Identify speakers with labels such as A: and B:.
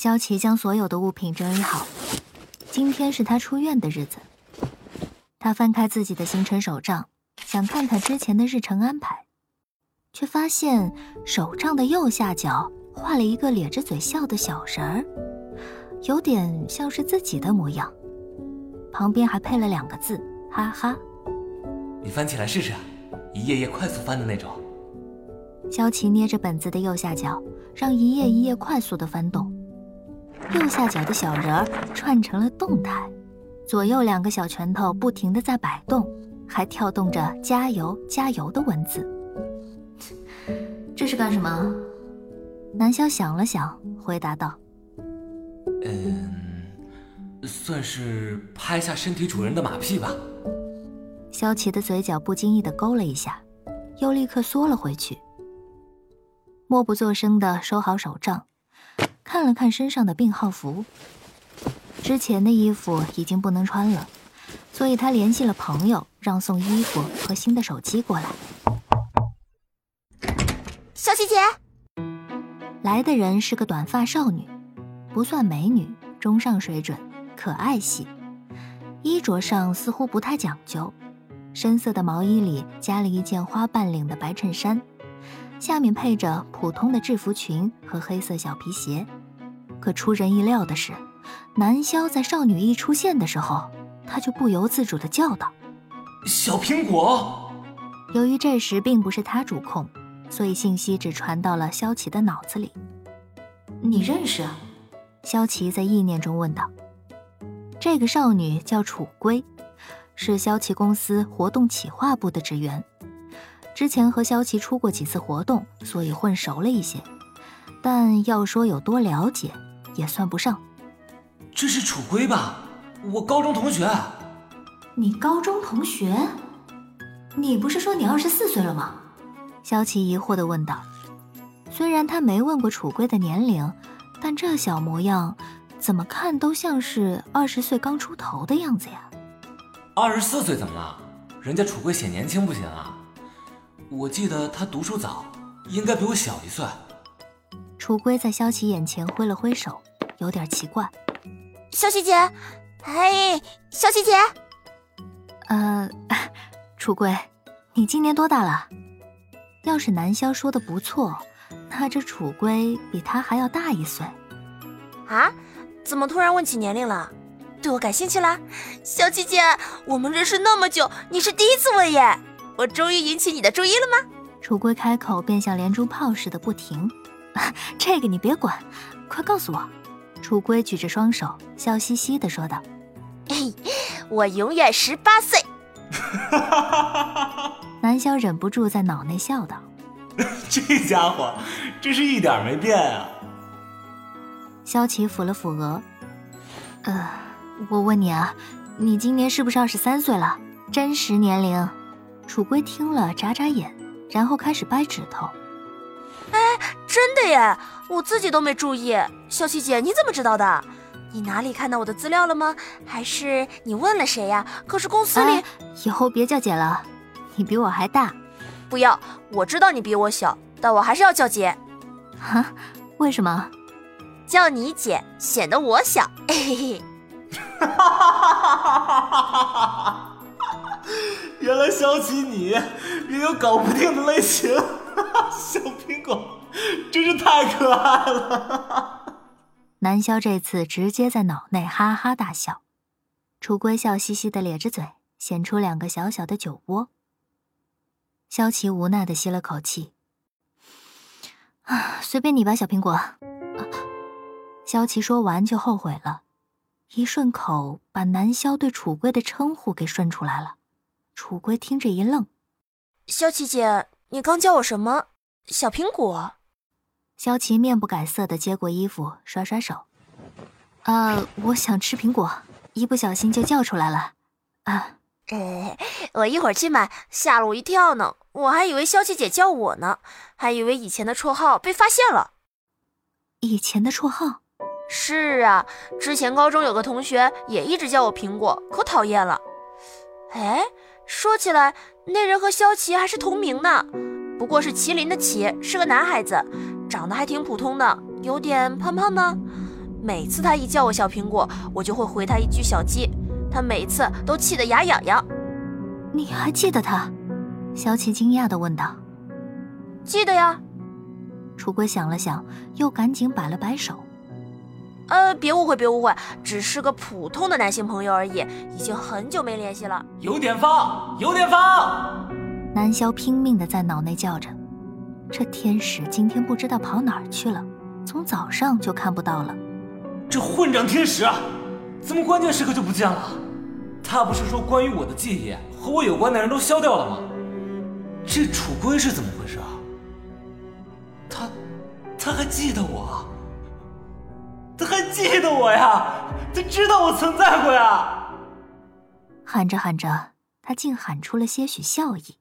A: 萧琪将所有的物品整理好。今天是他出院的日子。他翻开自己的行程手账，想看看之前的日程安排，却发现手账的右下角画了一个咧着嘴笑的小人儿，有点像是自己的模样。旁边还配了两个字：哈哈。
B: 你翻起来试试，一页页快速翻的那种。
A: 萧琪捏着本子的右下角，让一页一页快速的翻动，右下角的小人儿串成了动态。左右两个小拳头不停的在摆动，还跳动着“加油，加油”的文字。这是干什么？南萧想了想，回答道：“
B: 嗯，算是拍下身体主人的马屁吧。”
A: 萧琪的嘴角不经意的勾了一下，又立刻缩了回去，默不作声的收好手账，看了看身上的病号服。之前的衣服已经不能穿了，所以他联系了朋友，让送衣服和新的手机过来。
C: 小琪姐，
A: 来的人是个短发少女，不算美女，中上水准，可爱系。衣着上似乎不太讲究，深色的毛衣里加了一件花瓣领的白衬衫，下面配着普通的制服裙和黑色小皮鞋。可出人意料的是。南萧在少女一出现的时候，他就不由自主的叫道：“
B: 小苹果。”
A: 由于这时并不是他主控，所以信息只传到了萧琪的脑子里。你认识？萧琪在意念中问道。这个少女叫楚归，是萧琪公司活动企划部的职员，之前和萧琪出过几次活动，所以混熟了一些。但要说有多了解，也算不上。
B: 这是楚归吧？我高中同学。
A: 你高中同学？你不是说你二十四岁了吗？萧琪疑惑地问道。虽然他没问过楚归的年龄，但这小模样，怎么看都像是二十岁刚出头的样子呀。
B: 二十四岁怎么了？人家楚归显年轻不行啊？我记得他读书早，应该比我小一岁。
A: 楚归在萧琪眼前挥了挥手，有点奇怪。
C: 萧琪姐，哎，萧琪姐，
A: 呃，楚归，你今年多大了？要是南萧说的不错，那这楚归比他还要大一岁。
C: 啊？怎么突然问起年龄了？对我感兴趣啦？小琪姐，我们认识那么久，你是第一次问耶，我终于引起你的注意了吗？
A: 楚归开口便像连珠炮似的不停。这个你别管，快告诉我。楚归举着双手，笑嘻嘻的说道：“
C: 嘿，我永远十八岁。”
A: 南萧忍不住在脑内笑道：“
B: 这家伙真是一点没变啊！”
A: 萧琪抚了抚额：“呃，我问你啊，你今年是不是二十三岁了？真实年龄？”楚归听了眨眨眼，然后开始掰指头。
C: 哎，真的耶！我自己都没注意。小七姐，你怎么知道的？你哪里看到我的资料了吗？还是你问了谁呀？可是公司里……
A: 以后别叫姐了，你比我还大。
C: 不要，我知道你比我小，但我还是要叫姐。
A: 哈？为什么？
C: 叫你姐显得我小。嘿嘿。哈
B: 哈哈哈哈哈！原来小琪你也有搞不定的类型。小苹果真是太可爱了。
A: 南萧这次直接在脑内哈哈大笑，楚归笑嘻嘻的咧着嘴，显出两个小小的酒窝。萧琪无奈的吸了口气，啊，随便你吧，小苹果。萧琪说完就后悔了，一顺口把南萧对楚归的称呼给顺出来了。楚归听着一愣，
C: 萧琪姐。你刚叫我什么？小苹果。
A: 萧琪面不改色的接过衣服，甩甩手。啊，我想吃苹果，一不小心就叫出来了。啊，
C: 呃，我一会儿去买，吓了我一跳呢。我还以为萧琪姐叫我呢，还以为以前的绰号被发现了。
A: 以前的绰号？
C: 是啊，之前高中有个同学也一直叫我苹果，可讨厌了。哎。说起来，那人和萧琪还是同名呢，不过是麒麟的麒，是个男孩子，长得还挺普通的，有点胖胖的。每次他一叫我小苹果，我就会回他一句小鸡，他每次都气得牙痒痒。
A: 你还记得他？萧琪惊讶地问道。
C: 记得呀。
A: 楚归想了想，又赶紧摆了摆手。
C: 呃，别误会，别误会，只是个普通的男性朋友而已，已经很久没联系了。
B: 有点方，有点方。
A: 南萧拼命的在脑内叫着，这天使今天不知道跑哪儿去了，从早上就看不到了。
B: 这混账天使啊，怎么关键时刻就不见了？他不是说关于我的记忆和我有关的人都消掉了吗？这楚归是怎么回事啊？他，他还记得我？他还记得我呀？他知道我存在过呀？
A: 喊着喊着，他竟喊出了些许笑意。